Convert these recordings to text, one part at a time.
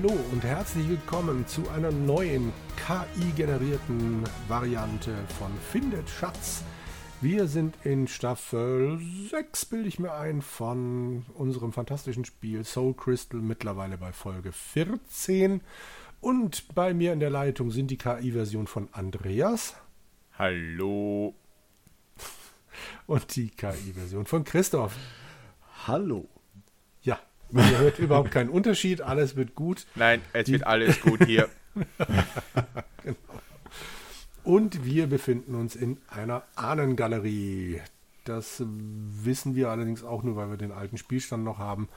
Hallo und herzlich willkommen zu einer neuen KI-generierten Variante von Findet Schatz. Wir sind in Staffel 6, bilde ich mir ein, von unserem fantastischen Spiel Soul Crystal, mittlerweile bei Folge 14. Und bei mir in der Leitung sind die KI-Version von Andreas. Hallo. Und die KI-Version von Christoph. Hallo. Man hört überhaupt keinen Unterschied, alles wird gut. Nein, es die wird alles gut hier. genau. Und wir befinden uns in einer Ahnengalerie. Das wissen wir allerdings auch nur, weil wir den alten Spielstand noch haben.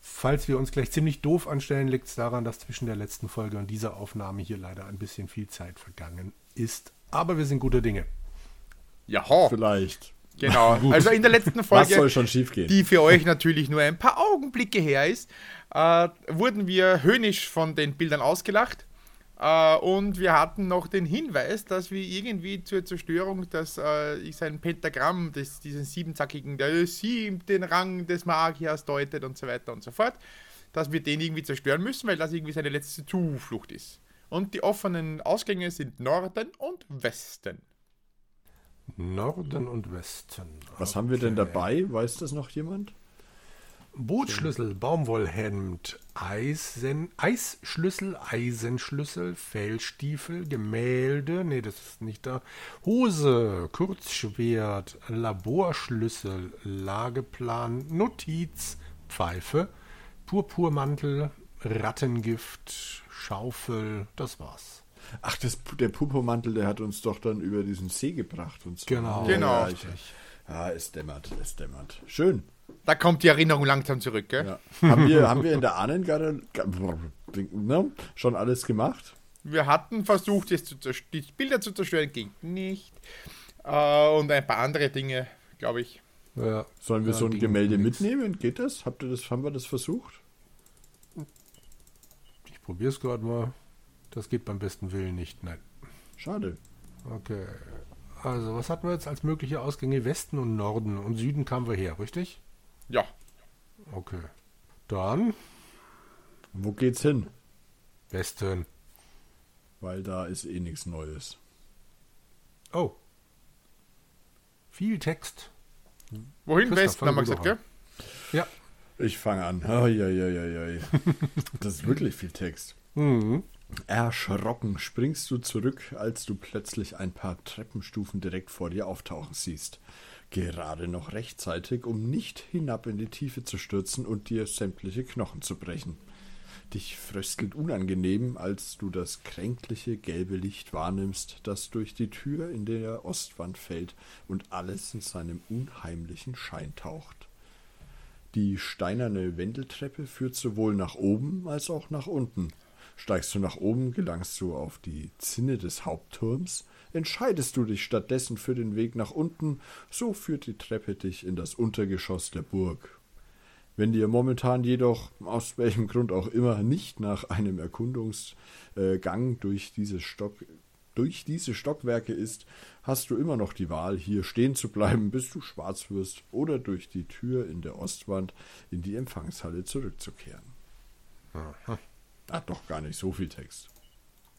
Falls wir uns gleich ziemlich doof anstellen, liegt es daran, dass zwischen der letzten Folge und dieser Aufnahme hier leider ein bisschen viel Zeit vergangen ist. Aber wir sind guter Dinge. Ja, vielleicht. Genau. also in der letzten Folge, Was soll schon schiefgehen? die für euch natürlich nur ein paar Augenblicke her ist, äh, wurden wir höhnisch von den Bildern ausgelacht. Uh, und wir hatten noch den Hinweis, dass wir irgendwie zur Zerstörung des, äh, sein Pentagramm, des, diesen siebenzackigen, der siebten Rang des Magiers deutet und so weiter und so fort, dass wir den irgendwie zerstören müssen, weil das irgendwie seine letzte Zuflucht ist. Und die offenen Ausgänge sind Norden und Westen. Norden und Westen. Was okay. haben wir denn dabei? Weiß das noch jemand? Bootschlüssel, Baumwollhemd, Eisen, Eisschlüssel, Eisenschlüssel, Fellstiefel, Gemälde, nee, das ist nicht da, Hose, Kurzschwert, Laborschlüssel, Lageplan, Notiz, Pfeife, Purpurmantel, Rattengift, Schaufel, das war's. Ach, das, der Purpurmantel, der hat uns doch dann über diesen See gebracht und so. Genau. Genau. Ja, ich, ja es dämmert, es dämmert. Schön. Da kommt die Erinnerung langsam zurück, gell? Ja. haben, wir, haben wir in der Ahnengarde ne, schon alles gemacht? Wir hatten versucht, die Bilder zu zerstören, ging nicht. Äh, und ein paar andere Dinge, glaube ich. Ja. Sollen wir ja, so ein Gemälde mitnehmen? Geht das? Habt ihr das? Haben wir das versucht? Ich probiere es gerade mal. Das geht beim besten Willen nicht, nein. Schade. Okay. Also, was hatten wir jetzt als mögliche Ausgänge? Westen und Norden. Und Süden kamen wir her, richtig? Ja. Okay. Dann. Wo geht's hin? Westen. Weil da ist eh nichts Neues. Oh. Viel Text. Wohin Westen, haben wir gesagt, gell? Ja. Ich fange an. Oh, ja, ja, ja, ja. Das ist wirklich viel Text. Mhm. Erschrocken springst du zurück, als du plötzlich ein paar Treppenstufen direkt vor dir auftauchen siehst. Gerade noch rechtzeitig, um nicht hinab in die Tiefe zu stürzen und dir sämtliche Knochen zu brechen. Dich fröstelt unangenehm, als du das kränkliche gelbe Licht wahrnimmst, das durch die Tür in der Ostwand fällt und alles in seinem unheimlichen Schein taucht. Die steinerne Wendeltreppe führt sowohl nach oben als auch nach unten. Steigst du nach oben, gelangst du auf die Zinne des Hauptturms, entscheidest du dich stattdessen für den Weg nach unten, so führt die Treppe dich in das Untergeschoss der Burg. Wenn dir momentan jedoch, aus welchem Grund auch immer, nicht nach einem Erkundungsgang durch diese, Stock, durch diese Stockwerke ist, hast du immer noch die Wahl, hier stehen zu bleiben, bis du schwarz wirst, oder durch die Tür in der Ostwand in die Empfangshalle zurückzukehren. Aha. Hat doch gar nicht so viel Text.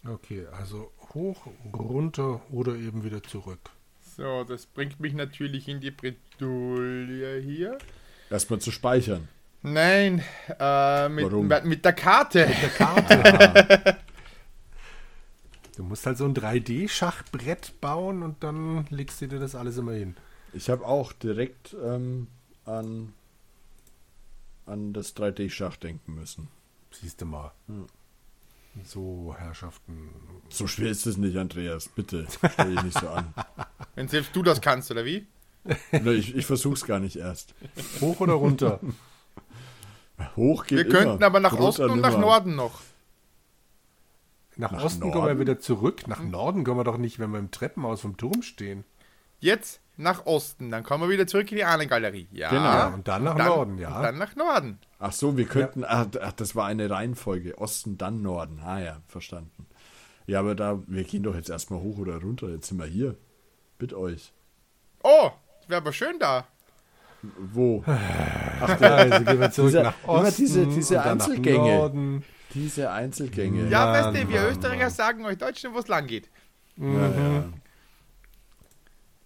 Okay, also hoch, runter oder eben wieder zurück. So, das bringt mich natürlich in die Bredouille hier. Erstmal zu speichern. Nein, äh, mit, mit, der Karte. Mit der Karte. du musst halt so ein 3D-Schachbrett bauen und dann legst du dir das alles immer hin. Ich habe auch direkt ähm, an, an das 3D-Schach denken müssen. Siehst du mal. Hm. So, Herrschaften. So schwer ist es nicht, Andreas. Bitte, stell dich nicht so an. Wenn selbst du das kannst, oder wie? Ne, ich, ich versuch's gar nicht erst. Hoch oder runter? Hoch geht Wir könnten immer. aber nach Runter Osten und nach Norden noch. Nach, nach Osten Norden? kommen wir wieder zurück. Nach Norden kommen wir doch nicht, wenn wir im Treppenhaus vom Turm stehen. Jetzt nach Osten, dann kommen wir wieder zurück in die Ahnengalerie. Ja. Genau, und dann nach dann, Norden, ja. dann nach Norden. Ach so, wir könnten, ja. ach, das war eine Reihenfolge. Osten, dann Norden. Ah ja, verstanden. Ja, aber da, wir gehen doch jetzt erstmal hoch oder runter. Jetzt sind wir hier. Bitte euch. Oh, wäre aber schön da. Wo? Ach, da, also gehen wir zurück dieser, nach Osten. Immer diese, diese Einzelgänge. Diese Einzelgänge. Ja, Mann, weißt du, wir Österreicher Mann. sagen euch Deutschen, wo es lang geht. Ja, ja.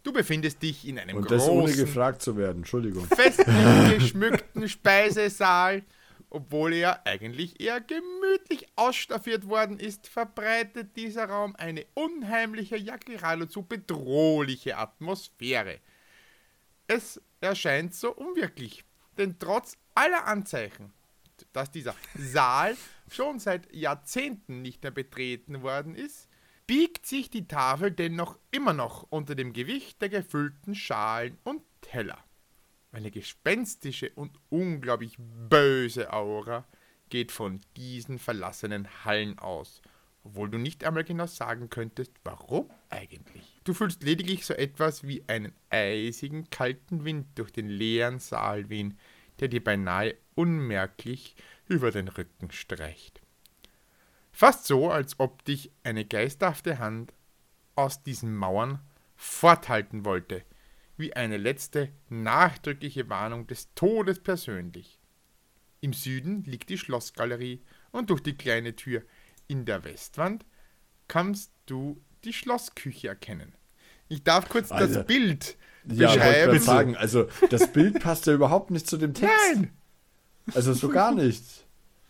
Du befindest dich in einem Und das ohne großen, gefragt zu werden. Entschuldigung. festlich geschmückten Speisesaal. Obwohl er eigentlich eher gemütlich ausstaffiert worden ist, verbreitet dieser Raum eine unheimliche, ja geradezu bedrohliche Atmosphäre. Es erscheint so unwirklich, denn trotz aller Anzeichen, dass dieser Saal schon seit Jahrzehnten nicht mehr betreten worden ist, biegt sich die Tafel dennoch immer noch unter dem Gewicht der gefüllten Schalen und Teller. Eine gespenstische und unglaublich böse Aura geht von diesen verlassenen Hallen aus, obwohl du nicht einmal genau sagen könntest, warum eigentlich. Du fühlst lediglich so etwas wie einen eisigen, kalten Wind durch den leeren Saal wehen, der dir beinahe unmerklich über den Rücken streicht. Fast so, als ob dich eine geisterhafte Hand aus diesen Mauern forthalten wollte, wie eine letzte nachdrückliche Warnung des Todes persönlich. Im Süden liegt die Schlossgalerie und durch die kleine Tür in der Westwand kannst du die Schlossküche erkennen. Ich darf kurz Alter. das Bild Ja, beschreiben. gerade sagen, also das Bild passt ja überhaupt nicht zu dem Text. Nein! Also so gar nicht.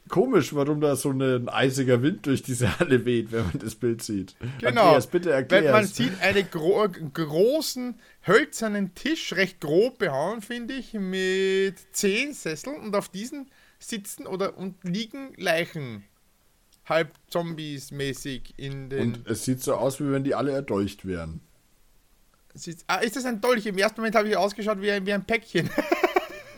Komisch, warum da so ein eisiger Wind durch diese Halle weht, wenn man das Bild sieht. Genau. Erklär's, bitte Weil man erklär's. sieht einen gro großen hölzernen Tisch, recht grob behauen, finde ich, mit zehn Sesseln und auf diesen sitzen oder und liegen Leichen. Halb Zombies mäßig in den. Und es sieht so aus, wie wenn die alle erdolcht wären. Sitz- ah, ist das ein Dolch? Im ersten Moment habe ich ausgeschaut wie ein, wie ein Päckchen.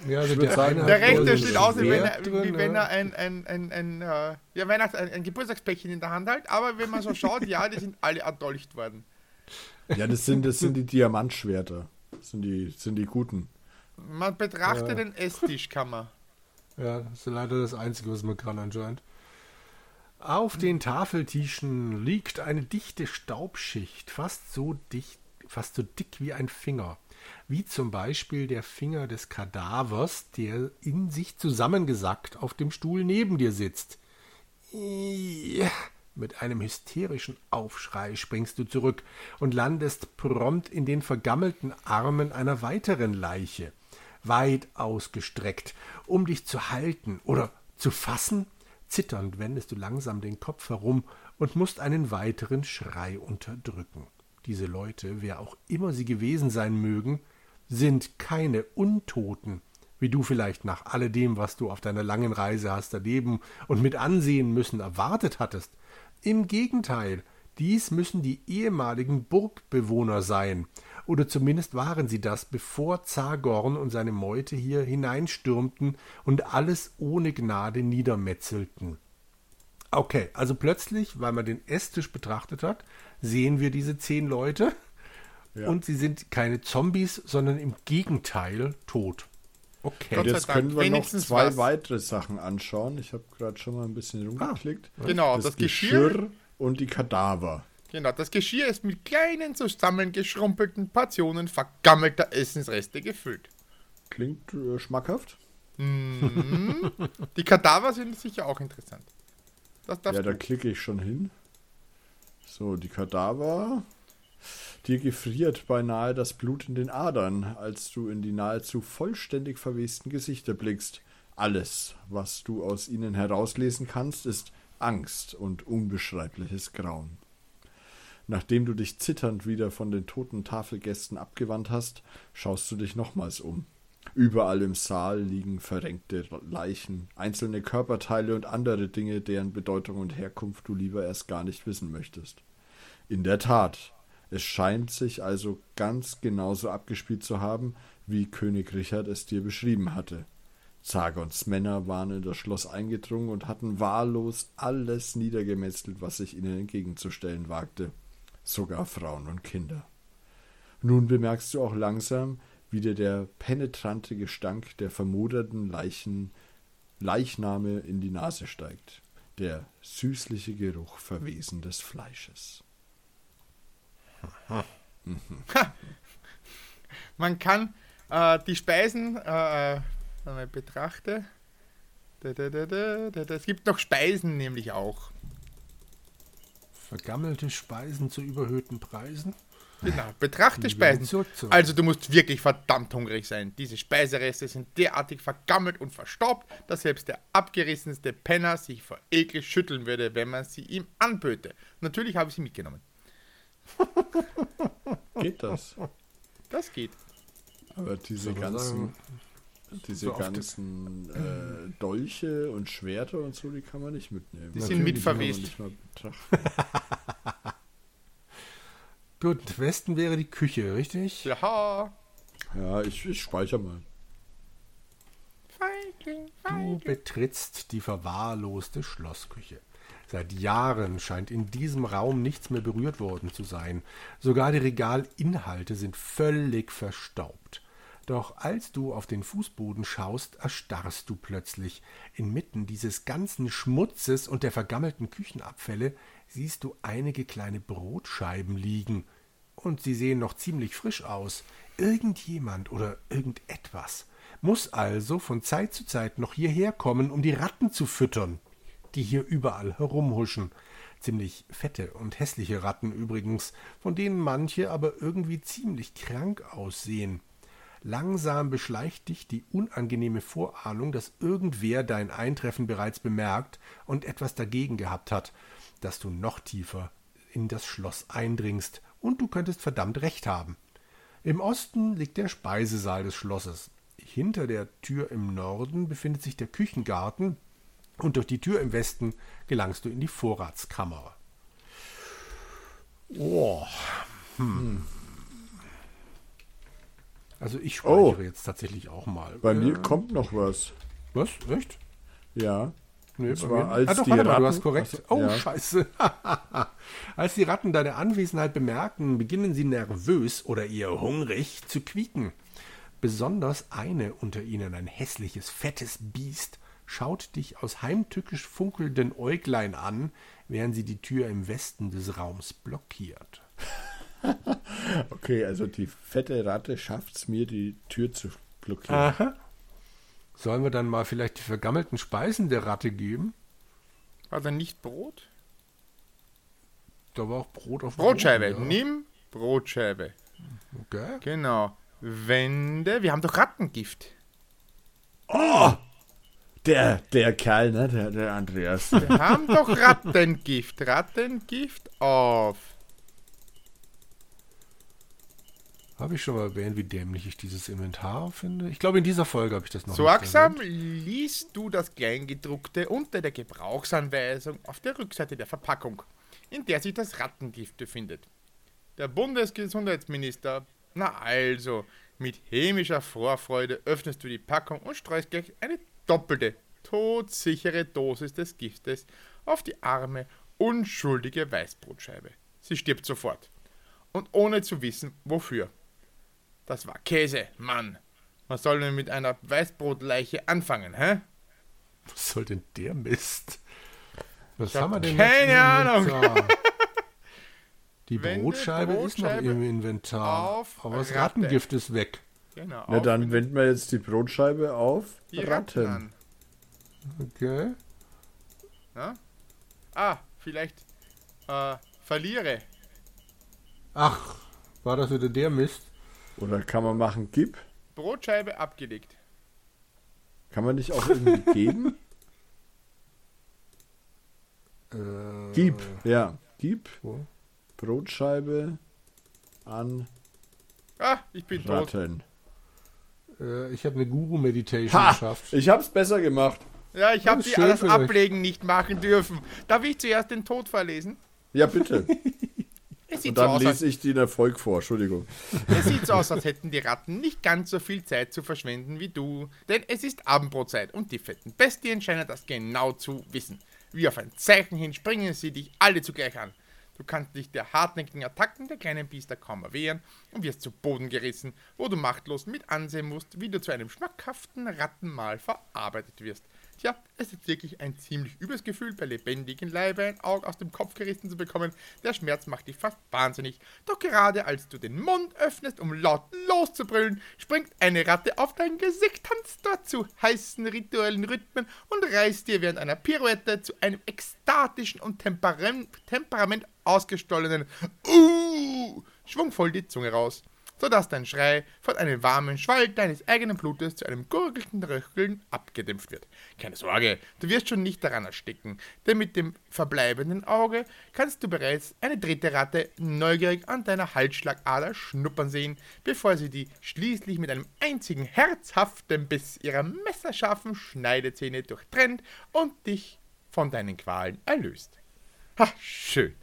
Ja, also der, sagen, Der hat rechte steht aus, wie wenn er, Schwert wie drin, wenn er ein, ein, ein, ein, äh, ja, Weihnachts-, ein, ein Geburtstagspäckchen in der Hand hält. Aber wenn man so schaut, ja, die sind alle erdolcht worden. Ja, das sind, das sind die Diamantschwerter. Das sind die, sind die guten. Man betrachte Ja. den Esstischkammer. Ja, das ist leider das Einzige, was man kann anscheinend. Auf den Tafeltischen liegt eine dichte Staubschicht, fast so dicht, fast so dick wie ein Finger. Wie zum Beispiel der Finger des Kadavers, der in sich zusammengesackt auf dem Stuhl neben dir sitzt. Ja. Mit einem hysterischen Aufschrei springst du zurück und landest prompt in den vergammelten Armen einer weiteren Leiche, weit ausgestreckt, um dich zu halten oder zu fassen. Zitternd wendest du langsam den Kopf herum und musst einen weiteren Schrei unterdrücken. Diese Leute, wer auch immer sie gewesen sein mögen, sind keine Untoten, wie du vielleicht nach alledem, was du auf deiner langen Reise hast erleben und mit ansehen müssen, erwartet hattest. Im Gegenteil, dies müssen die ehemaligen Burgbewohner sein, oder zumindest waren sie das, bevor Zagorn und seine Meute hier hineinstürmten und alles ohne Gnade niedermetzelten. Okay, also plötzlich, weil man den Esstisch betrachtet hat, sehen wir diese zehn Leute Ja. und sie sind keine Zombies, sondern im Gegenteil tot. Okay. Gott Jetzt können wir noch zwei was. weitere Sachen anschauen. Ich habe gerade schon mal ein bisschen rumgeklickt. Genau, das, das, Geschirr. Geschirr und die Kadaver. Genau, das Geschirr ist mit kleinen zusammengeschrumpelten Portionen vergammelter Essensreste gefüllt. Klingt äh, schmackhaft. Die Kadaver sind sicher auch interessant. Ja, da klicke ich schon hin. So, die Kadaver. Dir gefriert beinahe das Blut in den Adern, als du in die nahezu vollständig verwesten Gesichter blickst. Alles, was du aus ihnen herauslesen kannst, ist Angst und unbeschreibliches Grauen. Nachdem du dich zitternd wieder von den toten Tafelgästen abgewandt hast, schaust du dich nochmals um. Überall im Saal liegen verrenkte Leichen, einzelne Körperteile und andere Dinge, deren Bedeutung und Herkunft du lieber erst gar nicht wissen möchtest. In der Tat, es scheint sich also ganz genauso abgespielt zu haben, wie König Richard es dir beschrieben hatte. Zagons Männer waren in das Schloss eingedrungen und hatten wahllos alles niedergemetzelt, was sich ihnen entgegenzustellen wagte, sogar Frauen und Kinder. Nun bemerkst du auch langsam, wie dir der penetrante Gestank der vermoderten Leichen, Leichname in die Nase steigt, der süßliche Geruch verwesendes Fleisches. Man kann äh, die Speisen, äh, wenn man betrachte. Es gibt noch Speisen nämlich auch. Vergammelte Speisen zu überhöhten Preisen. Genau, betrachte Speisen. Also du musst wirklich verdammt hungrig sein. Diese Speisereste sind derartig vergammelt und verstaubt, dass selbst der abgerissenste Penner sich vor Ekel schütteln würde, wenn man sie ihm anböte. Natürlich habe ich sie mitgenommen. Geht das? Das geht. Aber diese ganzen, sagen, diese so ganzen äh, Dolche und Schwerter und so, die kann man nicht mitnehmen. Die sind mitverwest. Gut, Westen wäre die Küche, richtig? Ja. Ja, ich, ich speichere mal. Feigling, Du betrittst die verwahrloste Schlossküche. Seit Jahren scheint in diesem Raum nichts mehr berührt worden zu sein. Sogar die Regalinhalte sind völlig verstaubt. Doch als du auf den Fußboden schaust, erstarrst du plötzlich. Inmitten dieses ganzen Schmutzes und der vergammelten Küchenabfälle siehst du einige kleine Brotscheiben liegen. Und sie sehen noch ziemlich frisch aus. Irgendjemand oder irgendetwas muss also von Zeit zu Zeit noch hierher kommen, um die Ratten zu füttern, die hier überall herumhuschen. Ziemlich fette und hässliche Ratten übrigens, von denen manche aber irgendwie ziemlich krank aussehen. Langsam beschleicht dich die unangenehme Vorahnung, dass irgendwer dein Eintreffen bereits bemerkt und etwas dagegen gehabt hat, dass du noch tiefer in das Schloss eindringst, und du könntest verdammt recht haben. Im Osten liegt der Speisesaal des Schlosses. Hinter der Tür im Norden befindet sich der Küchengarten, und durch die Tür im Westen gelangst du in die Vorratskammer. Oh. Hm. Also ich speichere Oh. jetzt tatsächlich auch mal. Bei mir Äh, kommt noch was. Was? Echt? Ja. Nee, zwar, mir- als ah, doch, die warte mal, du Ratten- hast korrekt. Oh, ja. scheiße. als die Ratten deine Anwesenheit bemerken, beginnen sie nervös oder eher hungrig zu quieken. Besonders eine unter ihnen, ein hässliches, fettes Biest, schaut dich aus heimtückisch funkelnden Äuglein an, während sie die Tür im Westen des Raums blockiert. Okay, also die fette Ratte schafft es mir, die Tür zu blockieren. Aha. Sollen wir dann mal vielleicht die vergammelten Speisen der Ratte geben? War da nicht Brot? Da war auch Brot auf dem Brotscheibe. Boden, ja. Nimm Brotscheibe. Okay. Genau. Wende. Wir haben doch Rattengift. Der, der Kerl, ne? Der, der Andreas. Wir haben doch Rattengift. Rattengift auf. Habe ich schon mal erwähnt, wie dämlich ich dieses Inventar finde? Ich glaube, in dieser Folge habe ich das noch Sorgsam erwähnt. liest du das Kleingedruckte unter der Gebrauchsanweisung auf der Rückseite der Verpackung, in der sich das Rattengift befindet. Der Bundesgesundheitsminister, na also, mit hämischer Vorfreude öffnest du die Packung und streust gleich eine doppelte, todsichere Dosis des Giftes auf die arme, unschuldige Weißbrotscheibe. Sie stirbt sofort. Und ohne zu wissen, wofür. Das war Käse, Mann. Was soll denn mit einer Weißbrotleiche anfangen, hä? Was soll denn der Mist? Was hab haben wir denn keine Ahnung. Die Wende Brotscheibe, ist noch Brotscheibe im Inventar. auf Aber das Ratte. Rattengift ist weg. Genau. Na dann wenden wir jetzt die Brotscheibe auf die Ratten. an. Okay. Ja? Ah, vielleicht äh, verliere. Ach, war das wieder der Mist? Oder kann man machen, gib? Brotscheibe abgelegt. Kann man nicht auch irgendwie geben? Äh, Gib. Ja, gib wo? Brotscheibe an Ah, ich bin tot. Ratten. Äh, ich habe eine Guru-Meditation Ha! geschafft. Ich hab's besser gemacht. Ja, ich habe die alles euch. ablegen nicht machen dürfen. Darf ich zuerst den Tod vorlesen? Ja, bitte. Es sieht, Und so dann aus, als, lese ich den Erfolg vor. Entschuldigung. es sieht so aus, als hätten die Ratten nicht ganz so viel Zeit zu verschwenden wie du. Denn es ist Abendbrotzeit und die fetten Bestien scheinen das genau zu wissen. Wie auf ein Zeichen hin springen sie dich alle zugleich an. Du kannst dich der hartnäckigen Attacken der kleinen Biester kaum erwehren und wirst zu Boden gerissen, wo du machtlos mit ansehen musst, wie du zu einem schmackhaften Rattenmahl verarbeitet wirst. Tja, es ist wirklich ein ziemlich übles Gefühl, bei lebendigem Leibe ein Auge aus dem Kopf gerissen zu bekommen. Der Schmerz macht dich fast wahnsinnig. Doch gerade als du den Mund öffnest, um laut loszubrüllen, springt eine Ratte auf dein Gesicht, tanzt dort zu heißen rituellen Rhythmen und reißt dir während einer Pirouette zu einem ekstatischen und Temperament, ausgestollenen Uh, schwungvoll die Zunge raus sodass dein Schrei von einem warmen Schwall deines eigenen Blutes zu einem gurgelnden Röcheln abgedämpft wird. Keine Sorge, du wirst schon nicht daran ersticken, denn mit dem verbleibenden Auge kannst du bereits eine dritte Ratte neugierig an deiner Halsschlagader schnuppern sehen, bevor sie die schließlich mit einem einzigen herzhaften Biss ihrer messerscharfen Schneidezähne durchtrennt und dich von deinen Qualen erlöst. Ha, schön.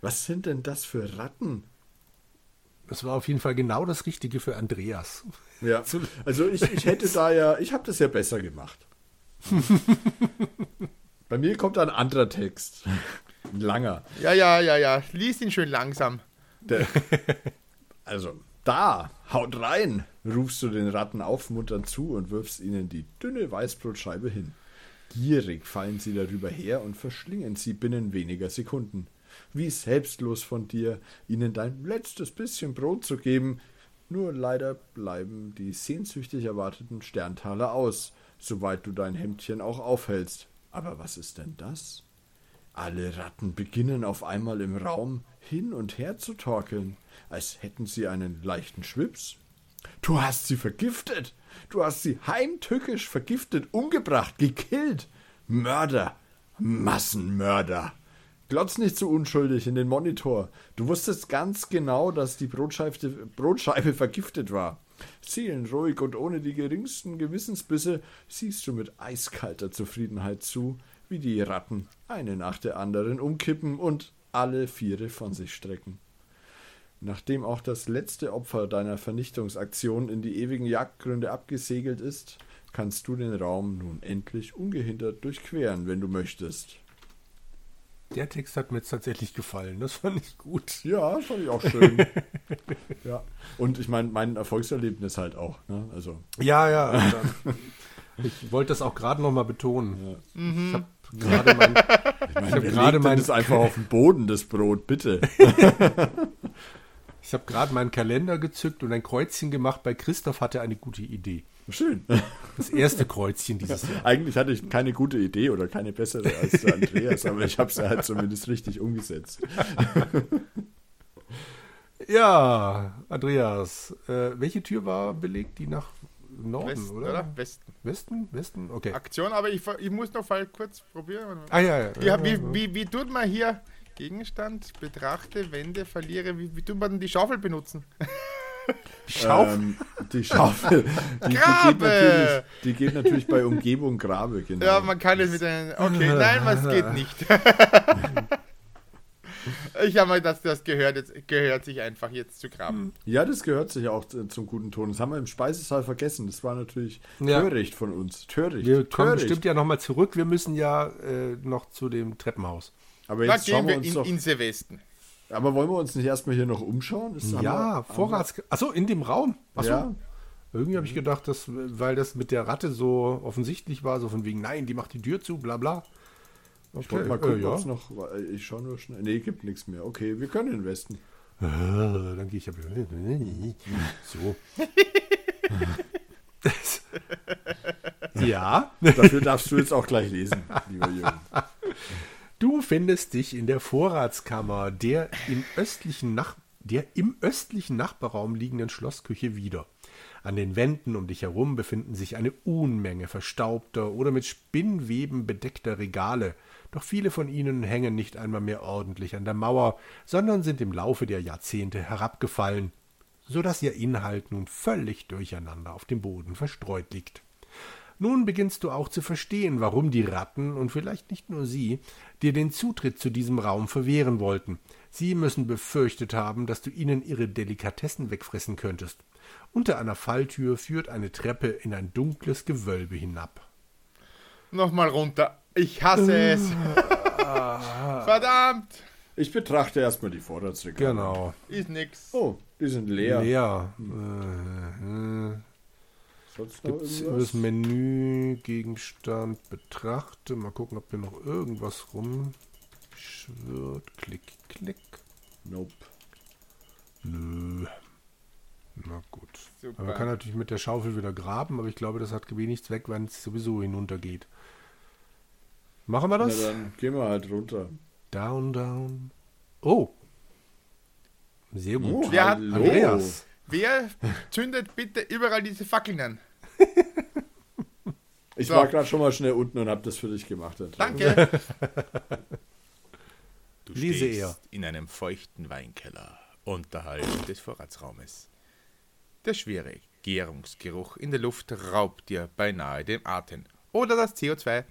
Was sind denn das für Ratten? Das war auf jeden Fall genau das Richtige für Andreas. Ja, also ich, ich hätte da ja, ich habe das ja besser gemacht. Bei mir kommt ein anderer Text. Ein langer. Ja, ja, ja, ja. Lies ihn schön langsam. Der, also, da, haut rein, rufst du den Ratten aufmunternd zu und wirfst ihnen die dünne Weißbrotscheibe hin. Gierig fallen sie darüber her und verschlingen sie binnen weniger Sekunden. Wie selbstlos von dir, ihnen dein letztes bisschen Brot zu geben. Nur leider bleiben die sehnsüchtig erwarteten Sterntaler aus, soweit du dein Hemdchen auch aufhältst. Aber was ist denn das? Alle Ratten beginnen auf einmal im Raum hin und her zu torkeln, als hätten sie einen leichten Schwips. Du hast sie vergiftet! Du hast sie heimtückisch vergiftet, umgebracht, gekillt! Mörder! Massenmörder! Glotz nicht so unschuldig in den Monitor. Du wusstest ganz genau, dass die Brotscheibe, Brotscheibe vergiftet war. Seelenruhig und ohne die geringsten Gewissensbisse siehst du mit eiskalter Zufriedenheit zu, wie die Ratten eine nach der anderen umkippen und alle Viere von sich strecken. Nachdem auch das letzte Opfer deiner Vernichtungsaktion in die ewigen Jagdgründe abgesegelt ist, kannst du den Raum nun endlich ungehindert durchqueren, wenn du möchtest. Der Text hat mir jetzt tatsächlich gefallen. Das fand ich gut. Ja, das fand ich auch schön. ja. Und ich meine, mein Erfolgserlebnis halt auch. Ne? Also. Ja, ja. ich wollte das auch gerade nochmal betonen. Ja. Mhm. Ich habe gerade mein. Ich meine, ich gerade mein. Das einfach auf den Boden, das Brot, bitte. ich habe gerade meinen Kalender gezückt und ein Kreuzchen gemacht. Bei Christoph hatte eine gute Idee. Schön. Das erste Kreuzchen dieses Jahr. Eigentlich hatte ich keine gute Idee oder keine bessere als der Andreas, aber ich habe es halt zumindest richtig umgesetzt. Ja, Andreas, äh, welche Tür war belegt? Die nach Norden, Westen, oder? oder? Westen. Westen? Westen? Okay. Aktion, aber ich, ich muss noch mal kurz probieren. Ah, ja, ja. ja wie, wie, wie tut man hier Gegenstand, betrachte, wende, verliere? Wie, wie tut man denn die Schaufel benutzen? Schaufel? Ähm, die Schaufel. Die, die, geht natürlich, die geht natürlich bei Umgebung Grabe, genau. Ja, man kann es mit einem. Okay, nein, was geht nicht. ich habe mal das, das gehört, jetzt, gehört sich einfach jetzt zu graben. Ja, das gehört sich auch zum guten Ton. Das haben wir im Speisesaal vergessen. Das war natürlich ja. töricht von uns. Töricht. Wir kommen töricht. bestimmt ja nochmal zurück. Wir müssen ja äh, noch zu dem Treppenhaus. Aber jetzt da gehen wir, wir in, in Silvesten. Aber wollen wir uns nicht erstmal hier noch umschauen? Ist ja, Vorrats. Achso, in dem Raum. Achso. Ja. Irgendwie habe ich gedacht, dass, weil das mit der Ratte so offensichtlich war, so von wegen, nein, die macht die Tür zu, bla bla. Okay. Ich wollte mal gucken, äh, ja. noch. Ich schaue nur schnell. Nee, gibt nichts mehr. Okay, wir können in den Westen. Äh, dann gehe ich aber. So. ja. Dafür darfst du jetzt auch gleich lesen, lieber Jürgen. Du findest dich in der Vorratskammer der im östlichen, Nach der im östlichen Nachbarraum liegenden Schlossküche wieder. An den Wänden um dich herum befinden sich eine Unmenge verstaubter oder mit Spinnweben bedeckter Regale, doch viele von ihnen hängen nicht einmal mehr ordentlich an der Mauer, sondern sind im Laufe der Jahrzehnte herabgefallen, so dass ihr Inhalt nun völlig durcheinander auf dem Boden verstreut liegt. Nun beginnst du auch zu verstehen, warum die Ratten und vielleicht nicht nur sie dir den Zutritt zu diesem Raum verwehren wollten. Sie müssen befürchtet haben, dass du ihnen ihre Delikatessen wegfressen könntest. Unter einer Falltür führt eine Treppe in ein dunkles Gewölbe hinab. Nochmal runter. Ich hasse es. Verdammt! Ich betrachte erstmal die Vorratsregale. Genau. Ist nix. Oh, die sind leer. Leer. Hm. Äh, äh. Sonst Gibt es irgendwas? das Menü, Gegenstand, betrachte. Mal gucken, ob hier noch irgendwas rumschwirrt. Klick, klick. Nope. Nö. Na gut. Super. Man kann natürlich mit der Schaufel wieder graben, aber ich glaube, das hat wenig Zweck, wenn es sowieso hinuntergeht. Machen wir Na das? dann gehen wir halt runter. Down, down. Oh. Sehr gut. Oh. Andreas. Wer zündet bitte überall diese Fackeln an? Ich So. war gerade schon mal schnell unten und habe das für dich gemacht. Danke. Du Lese stehst er. in einem feuchten Weinkeller unterhalb des Vorratsraumes. Der schwere Gärungsgeruch in der Luft raubt dir beinahe den Atem. Oder das CO2.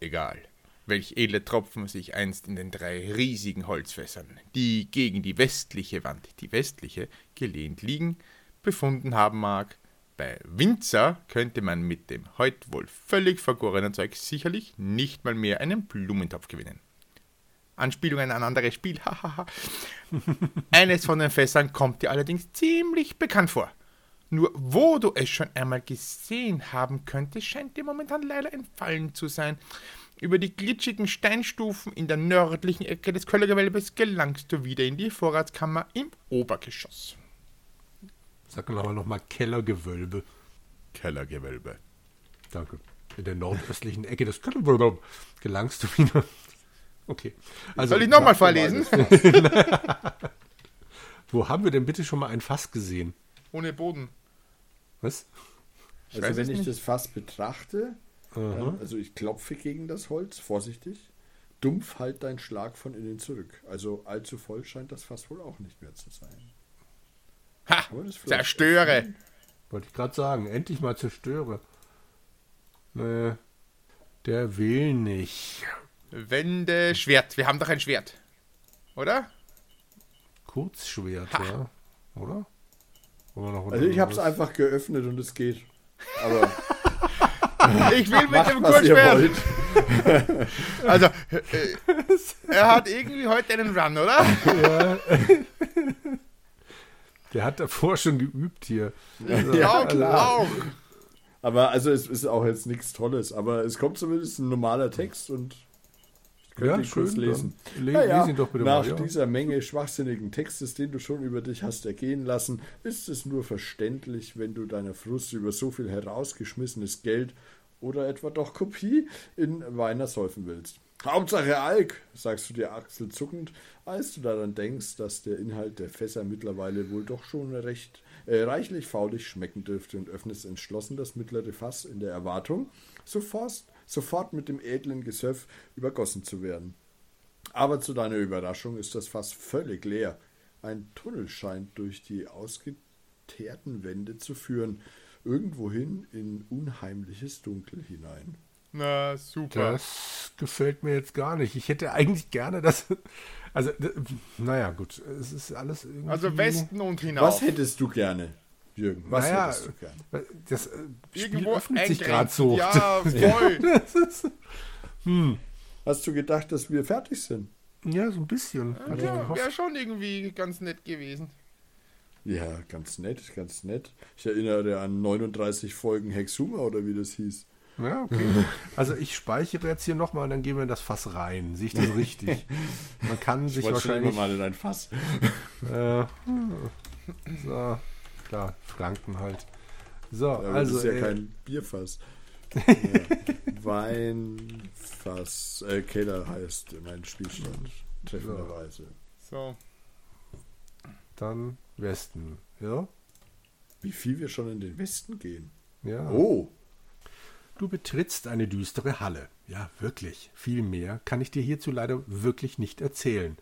Egal, welch edle Tropfen sich einst in den drei riesigen Holzfässern, die gegen die westliche Wand, die westliche, gelehnt liegen, befunden haben mag. Bei Winzer könnte man mit dem heute wohl völlig vergorenen Zeug sicherlich nicht mal mehr einen Blumentopf gewinnen. Anspielung an ein anderes Spiel. hahaha. Eines von den Fässern kommt dir allerdings ziemlich bekannt vor. Nur wo du es schon einmal gesehen haben könntest, scheint dir momentan leider entfallen zu sein. Über die glitschigen Steinstufen in der nördlichen Ecke des Kellergewölbes gelangst du wieder in die Vorratskammer im Obergeschoss. Sag aber nochmal Kellergewölbe. Kellergewölbe. Danke. In der nordöstlichen Ecke des Kellergewölbes gelangst du wieder. Okay. Also, Soll ich nochmal vorlesen? Wo haben wir denn bitte schon mal ein Fass gesehen? Ohne Boden. Was? weiß Also wenn ich nicht. das Fass betrachte, dann, also ich klopfe gegen das Holz, vorsichtig. Dumpf halt dein Schlag von innen zurück. Also allzu voll scheint das Fass wohl auch nicht mehr zu sein. Ha! Zerstöre! Wollte ich gerade sagen. Endlich mal zerstöre. Nee. Der will nicht. Wende Schwert. Wir haben doch ein Schwert. Oder? Kurzschwert, ja. Oder? Noch Also ich habe es einfach geöffnet und es geht. Aber Ich will mit macht, dem Kurzschwert. Also, äh, er hat irgendwie heute einen Run, oder? Der hat davor schon geübt hier. Also, Ja, also, auch. Aber also es ist auch jetzt nichts Tolles. Aber es kommt zumindest ein normaler Text und ich könnte Ja, ihn kurz schön, lesen. le- Naja, lies ihn doch bitte nach mal, ja. dieser Menge schwachsinnigen Textes, den du schon über dich hast ergehen lassen, ist es nur verständlich, wenn du deiner Frust über so viel herausgeschmissenes Geld oder etwa doch Kopie in Weiner säufen willst. Hauptsache Alk, sagst du dir achselzuckend, als du daran denkst, dass der Inhalt der Fässer mittlerweile wohl doch schon recht äh, reichlich faulig schmecken dürfte und öffnest entschlossen das mittlere Fass in der Erwartung, sofort, sofort mit dem edlen Gesöff übergossen zu werden. Aber zu deiner Überraschung ist das Fass völlig leer. Ein Tunnel scheint durch die ausgeteerten Wände zu führen, irgendwohin in unheimliches Dunkel hinein. Na, super. Das gefällt mir jetzt gar nicht. Ich hätte eigentlich gerne das. Also, naja, gut. Es ist alles irgendwie. Also Westen und hinauf. Was hättest du gerne, Jürgen? Was naja, hättest du gerne? Das äh, Spiel Irgendwo öffnet sich eingrenzt. gerade so. Ja, voll. Das ist, Hast du gedacht, dass wir fertig sind? ja, so ein bisschen. Ich Ja, gehofft. wäre schon irgendwie ganz nett gewesen. Ja, ganz nett, ganz nett. Ich erinnere an 39 Folgen Hexuma oder wie das hieß. Ja, okay. Also ich speichere jetzt hier nochmal und dann gehen wir in das Fass rein. Sehe ich das richtig? Man kann sich immer wahrscheinlich. mal in ein Fass. Äh, so, klar, Franken halt. So, Aber also. das ist ja äh, kein Bierfass. ja. Weinfass. Äh, Keller heißt mein Spielstand. Treffenderweise. So. dann Westen. Ja? Wie viel wir schon in den Westen gehen. Ja. Oh, Du betrittst eine düstere Halle. Ja, wirklich. Viel mehr kann ich dir hierzu leider wirklich nicht erzählen.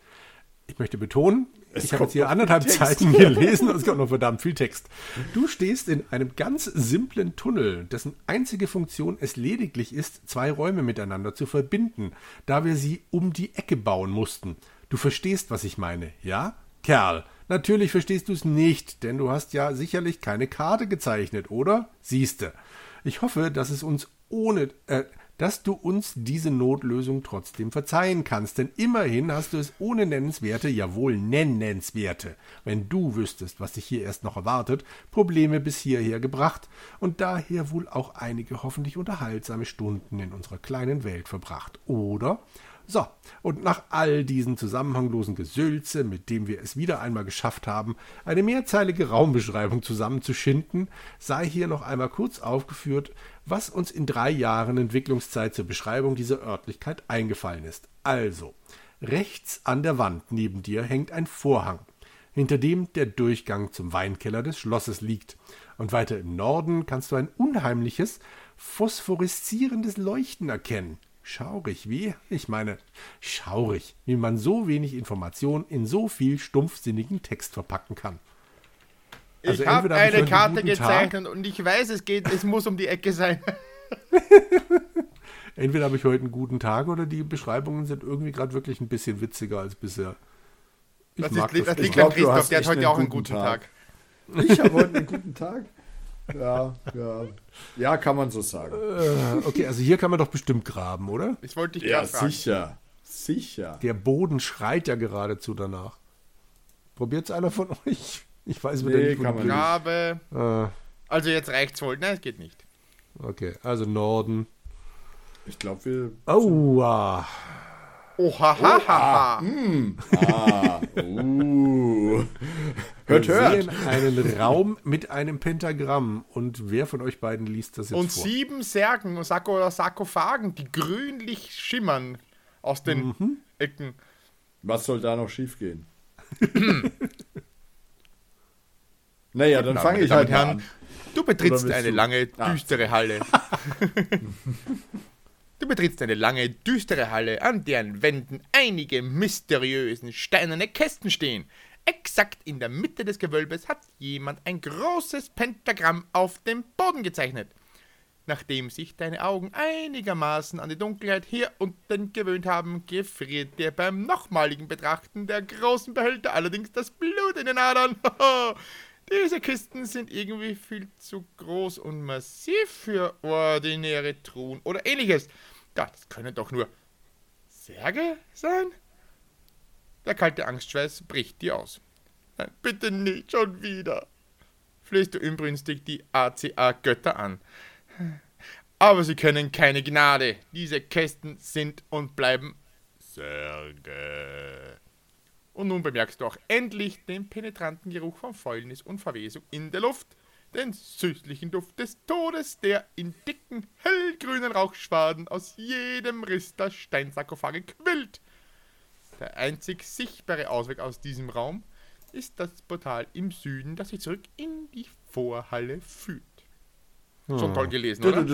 Ich möchte betonen, Es ich habe jetzt hier anderthalb. Seiten gelesen und es kommt noch verdammt viel Text. Du stehst in einem ganz simplen Tunnel, dessen einzige Funktion es lediglich ist, zwei Räume miteinander zu verbinden, da wir sie um die Ecke bauen mussten. Du verstehst, was ich meine, ja? Kerl, natürlich verstehst du es nicht, denn du hast ja sicherlich keine Karte gezeichnet, oder? Siehste. Ich hoffe, dass es uns ohne, äh, dass du uns diese Notlösung trotzdem verzeihen kannst, denn immerhin hast du es ohne nennenswerte, jawohl nennenswerte, wenn du wüsstest, was dich hier erst noch erwartet, Probleme bis hierher gebracht und daher wohl auch einige hoffentlich unterhaltsame Stunden in unserer kleinen Welt verbracht, oder? So, und nach all diesen zusammenhanglosen Gesülze, mit dem wir es wieder einmal geschafft haben, eine mehrzeilige Raumbeschreibung zusammenzuschinden, sei hier noch einmal kurz aufgeführt, was uns in drei Jahren Entwicklungszeit zur Beschreibung dieser Örtlichkeit eingefallen ist. Also, rechts an der Wand neben dir hängt ein Vorhang, hinter dem der Durchgang zum Weinkeller des Schlosses liegt, und weiter im Norden kannst du ein unheimliches, phosphoreszierendes Leuchten erkennen. Schaurig, wie? Ich meine, schaurig, wie man so wenig Information in so viel stumpfsinnigen Text verpacken kann. Also ich habe eine Karte gezeichnet Tag. und ich weiß, es geht, es muss um die Ecke sein. entweder habe ich heute einen guten Tag oder die Beschreibungen sind irgendwie gerade wirklich ein bisschen witziger als bisher. Ich das, ist, das, das liegt an Christoph, der hat heute auch einen guten Tag. Tag. Ich habe heute einen guten Tag. Ja, ja. Ja, kann man so sagen. Äh, okay, also hier kann man doch bestimmt graben, oder? Ich wollte dich Ja, sicher. Sicher. Der Boden schreit ja geradezu danach. Probiert es einer von euch? Ich weiß wieder nee, nicht, kann man Grabe. Äh. Also jetzt reicht's wohl. Nein, es geht nicht. Okay, also Norden. Ich glaube, wir. Aua. Oha. Oh, mm. ah, uh. Hört, Wir hört. sehen einen Raum mit einem Pentagramm. Und wer von euch beiden liest das jetzt Und vor? sieben Särgen oder Sarkophagen, die grünlich schimmern aus den mhm. Ecken. Was soll da noch schiefgehen? naja, dann fange ich halt Herren, an. Du betrittst eine du? lange, ah. düstere Halle. Du betrittst eine lange, düstere Halle, an deren Wänden einige mysteriösen steinerne Kästen stehen. Exakt in der Mitte des Gewölbes hat jemand ein großes Pentagramm auf dem Boden gezeichnet. Nachdem sich deine Augen einigermaßen an die Dunkelheit hier unten gewöhnt haben, gefriert dir beim nochmaligen Betrachten der großen Behälter allerdings das Blut in den Adern. Diese Kisten sind irgendwie viel zu groß und massiv für ordinäre Truhen oder ähnliches. Das können doch nur Särge sein? Der kalte Angstschweiß bricht dir aus. Nein, bitte nicht schon wieder, flehst du inbrünstig die ACA-Götter an. Aber sie können keine Gnade. Diese Kästen sind und bleiben Särge. Und nun bemerkst du auch endlich den penetranten Geruch von Fäulnis und Verwesung in der Luft den süßlichen Duft des Todes, der in dicken, hellgrünen Rauchschwaden aus jedem Riss der Steinsarkophage quillt. Der einzig sichtbare Ausweg aus diesem Raum ist das Portal im Süden, das sich zurück in die Vorhalle führt. Schon toll gelesen, oder?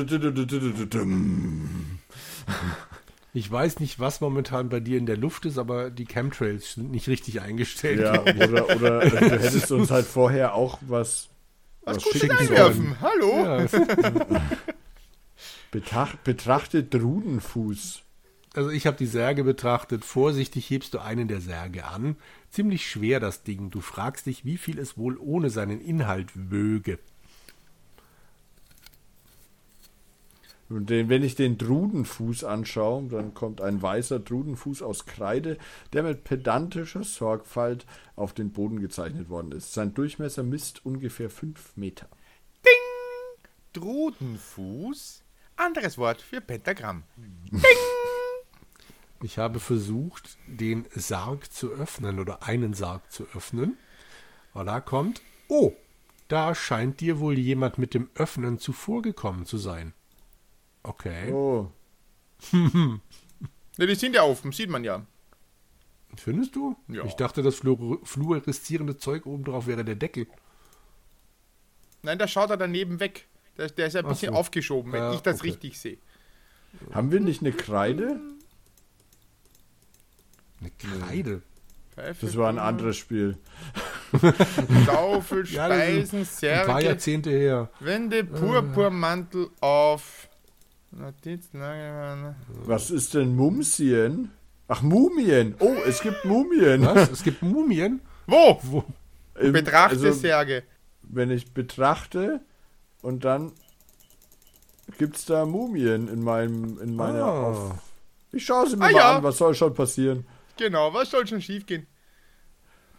Ich weiß nicht, was momentan bei dir in der Luft ist, aber die Chemtrails sind nicht richtig eingestellt. Ja, oder, oder du hättest uns halt vorher auch was was Gutes einwerfen. Hallo. Ja. Betracht, betrachtet Rudenfuß. Also ich habe die Särge betrachtet. Vorsichtig hebst du einen der Särge an. Ziemlich schwer das Ding. Du fragst dich, wie viel es wohl ohne seinen Inhalt wöge. Wenn ich den Drudenfuß anschaue, dann kommt ein weißer Drudenfuß aus Kreide, der mit pedantischer Sorgfalt auf den Boden gezeichnet worden ist. Sein Durchmesser misst ungefähr 5 Meter. Ding! Drudenfuß? Anderes Wort für Pentagramm. Ding! Ich habe versucht, den Sarg zu öffnen oder einen Sarg zu öffnen. Und da kommt, oh, da scheint dir wohl jemand mit dem Öffnen zuvorgekommen zu sein. Okay. Oh. ne, die sind ja offen, sieht man ja. Findest du? Ja. Ich dachte, das fluoreszierende Zeug oben drauf wäre der Deckel. Nein, da schaut er daneben weg. Der, der ist ein bisschen so. aufgeschoben, wenn ja, ich das okay. richtig sehe. Haben wir nicht eine Kreide? Eine Kreide? Das war ein anderes Spiel. Schaufel, Speisen, ja, Särge. Ein paar Jahrzehnte her. Wende Purpurmantel auf. Was ist denn Mumsien? Ach, Mumien. Oh, es gibt Mumien. Was? Es gibt Mumien? Wo? Wo? Im, Betrachte also, Särge. Wenn ich betrachte und dann gibt's da Mumien in meinem, in meiner. Ah. Auf ich schaue sie mir Ah, mal ja. an, was soll schon passieren? Genau, was soll schon schief gehen?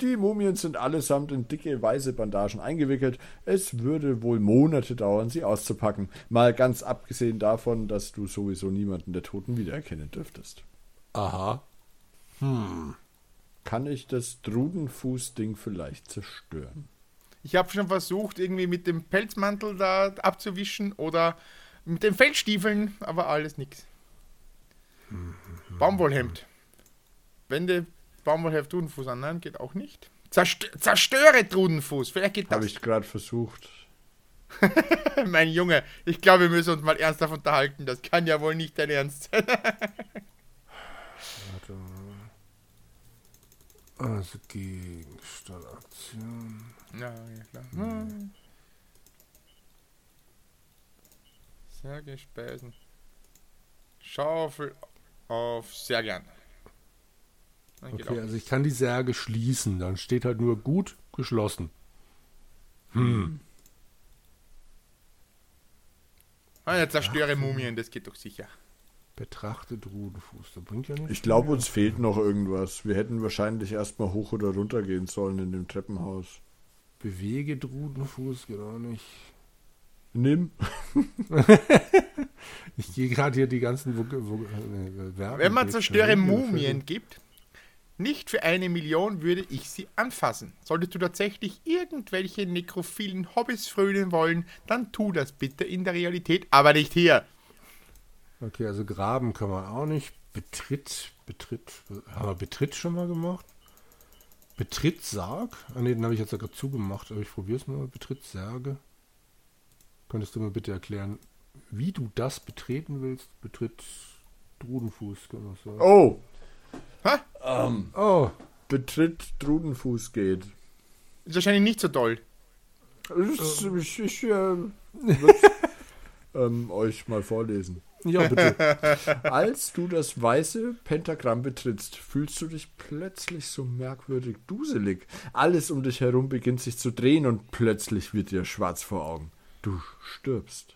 Die Mumien sind allesamt in dicke weiße Bandagen eingewickelt. Es würde wohl Monate dauern, sie auszupacken. Mal ganz abgesehen davon, dass du sowieso niemanden der Toten wiedererkennen dürftest. Aha. Kann ich das Drudenfuß-Ding vielleicht zerstören? Ich habe schon versucht, irgendwie mit dem Pelzmantel da abzuwischen oder mit den Feldstiefeln, aber alles nix. Baumwollhemd. Wende Baumwollhemd Trudenfuß an, nein, geht auch nicht. Zerst zerstöre Trudenfuß, vielleicht geht Habe das. ich gerade versucht. mein Junge, ich glaube, wir müssen uns mal ernsthaft unterhalten. Das kann ja wohl nicht dein Ernst sein. Also Gegenstand, Aktion. ja, ja, klar. Hm. Särge speisen. Schaufel auf sehr gern. Dann Okay, also ich kann die Särge schließen. Dann steht halt nur gut geschlossen. Ah, ja, zerstöre Mumien, das geht doch sicher. Betrachtet Rudenfuß. Da bringt ja nichts. Ich glaube, uns fehlt noch irgendwas. Wir hätten wahrscheinlich erstmal hoch oder runter gehen sollen in dem Treppenhaus. Bewege Drudenfuß, geht auch nicht. Nimm. Ich gehe gerade hier die ganzen äh, Verben Wenn man zerstöre Mumien gibt, nicht für eine Million würde ich sie anfassen. Solltest du tatsächlich irgendwelche nekrophilen Hobbys frönen wollen, dann tu das bitte in der Realität, aber nicht hier. Okay, also graben kann man auch nicht. Betritt, betritt, haben wir Betritt schon mal gemacht? Betritt Sarg? Ah ne, den habe ich jetzt ja gerade zugemacht, aber ich probiere es mal. Betritt Särge. Könntest du mir bitte erklären, wie du das betreten willst? Betritt Drudenfuß, kann man sagen. Oh, Oh, betritt Drudenfuß geht. Ist wahrscheinlich nicht so toll. Ich, ich, ich äh, ähm, euch mal vorlesen. ja, bitte. Als du das weiße Pentagramm betrittst, fühlst du dich plötzlich so merkwürdig duselig. Alles um dich herum beginnt sich zu drehen und plötzlich wird dir schwarz vor Augen. Du stirbst.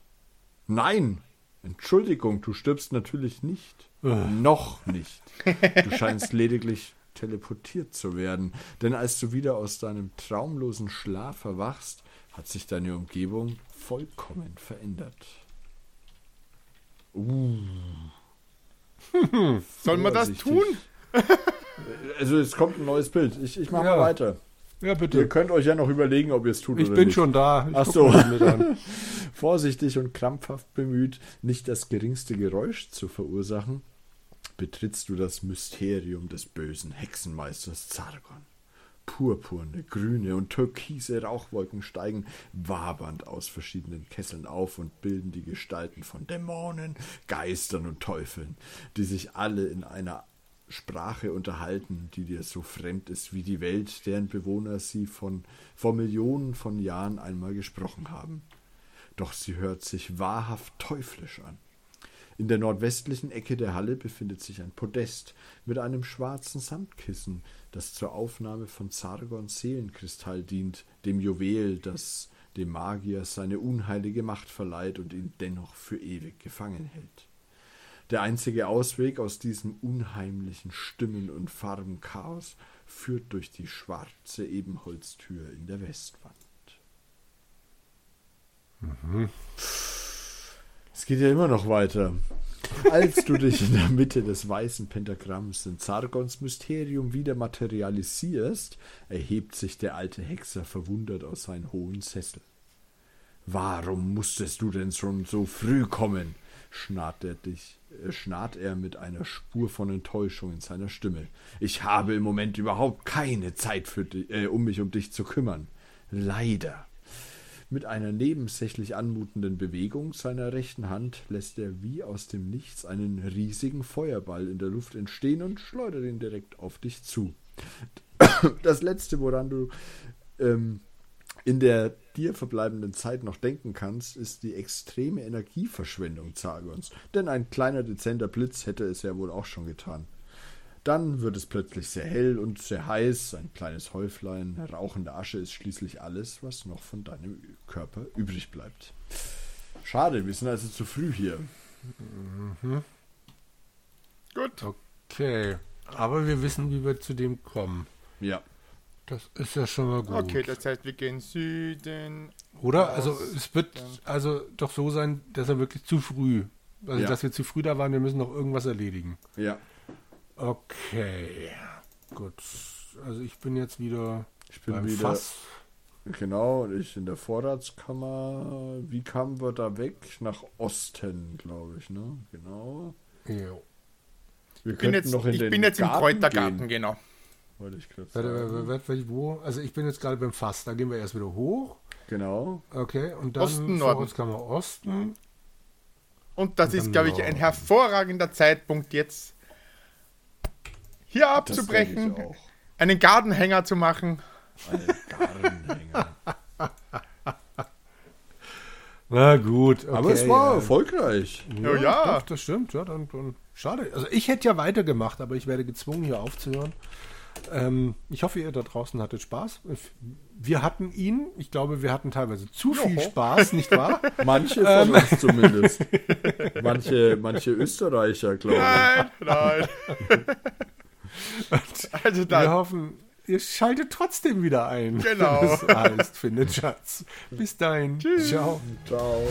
Nein! Entschuldigung, du stirbst natürlich nicht. Noch nicht. Du scheinst lediglich teleportiert zu werden, denn als du wieder aus deinem traumlosen Schlaf erwachst, hat sich deine Umgebung vollkommen verändert. Sollen wir das Vorsichtig. tun? Also es kommt ein neues Bild. Ich, ich mache Ja. mal weiter. Ja, Ihr bitte. könnt euch ja noch überlegen, ob ihr es tut Ich oder bin nicht. schon da. Ich Ach so. Vorsichtig und krampfhaft bemüht, nicht das geringste Geräusch zu verursachen, betrittst du das Mysterium des bösen Hexenmeisters Zargon. Purpurne, grüne und türkise Rauchwolken steigen wabernd aus verschiedenen Kesseln auf und bilden die Gestalten von Dämonen, Geistern und Teufeln, die sich alle in einer Sprache unterhalten, die dir so fremd ist wie die Welt, deren Bewohner sie von vor Millionen von Jahren einmal gesprochen haben. Doch sie hört sich wahrhaft teuflisch an. In der nordwestlichen Ecke der Halle befindet sich ein Podest mit einem schwarzen Samtkissen, das zur Aufnahme von Zargons Seelenkristall dient, dem Juwel, das dem Magier seine unheilige Macht verleiht und ihn dennoch für ewig gefangen hält. Der einzige Ausweg aus diesem unheimlichen Stimmen- und Farbenchaos führt durch die schwarze Ebenholztür in der Westwand. Es geht ja immer noch weiter. Als du dich in der Mitte des weißen Pentagramms in Zargons Mysterium wieder materialisierst, erhebt sich der alte Hexer verwundert aus seinem hohen Sessel. Warum musstest du denn schon so früh kommen? schnarrt er dich, äh, schnarrt er mit einer Spur von Enttäuschung in seiner Stimme. Ich habe im Moment überhaupt keine Zeit für dich, äh, um mich um dich zu kümmern. Leider. Mit einer nebensächlich anmutenden Bewegung seiner rechten Hand lässt er wie aus dem Nichts einen riesigen Feuerball in der Luft entstehen und schleudert ihn direkt auf dich zu. Das letzte, woran du ähm, in der dir verbleibenden Zeit noch denken kannst, ist die extreme Energieverschwendung Zargons. Denn ein kleiner dezenter Blitz hätte es ja wohl auch schon getan. Dann wird es plötzlich sehr hell und sehr heiß, ein kleines Häuflein, rauchende Asche ist schließlich alles, was noch von deinem Körper übrig bleibt. Schade, wir sind also zu früh hier. Gut. Okay. Aber wir wissen, wie wir zu dem kommen. Ja. Das ist ja schon mal gut. Okay, das heißt, wir gehen Süden. Oder? Also es wird also doch so sein, dass er wirklich zu früh. Also Ja. dass wir zu früh da waren, wir müssen noch irgendwas erledigen. Ja. Okay. Gut. Also ich bin jetzt wieder Ich bin beim wieder. Fass. Genau, und ich in der Vorratskammer. Wie kamen wir da weg? Nach Osten, glaube ich, ne? Genau. Jo. Wir Ich bin jetzt, ich den bin jetzt im Garten Kräutergarten, gehen, genau. wollte ich gerade Warte, sagen. warte, wo? Also ich bin jetzt gerade beim Fass. Da gehen wir erst wieder hoch. Genau. Okay. Und dann Osten, Norden. Vorratskammer Osten. Und das ist, glaube ich, ein hervorragender Zeitpunkt jetzt hier abzubrechen, einen Gartenhänger zu machen. Eine Gartenhänger. Na gut. Okay, Aber es war ja. erfolgreich. Ja, ja. Doch, das stimmt. Ja, dann, dann schade. Also ich hätte ja weitergemacht, aber ich werde gezwungen, hier aufzuhören. Ähm, ich hoffe, ihr da draußen hattet Spaß. Wir hatten ihn. Ich glaube, wir hatten teilweise zu viel Spaß, nicht wahr? Manche von uns zumindest. Manche, manche Österreicher, glaube ich. Nein, nein. also Wir dann, hoffen, ihr schaltet trotzdem wieder ein. Genau. Das heißt, findet Schatz. Bis dahin. Ciao. Ciao.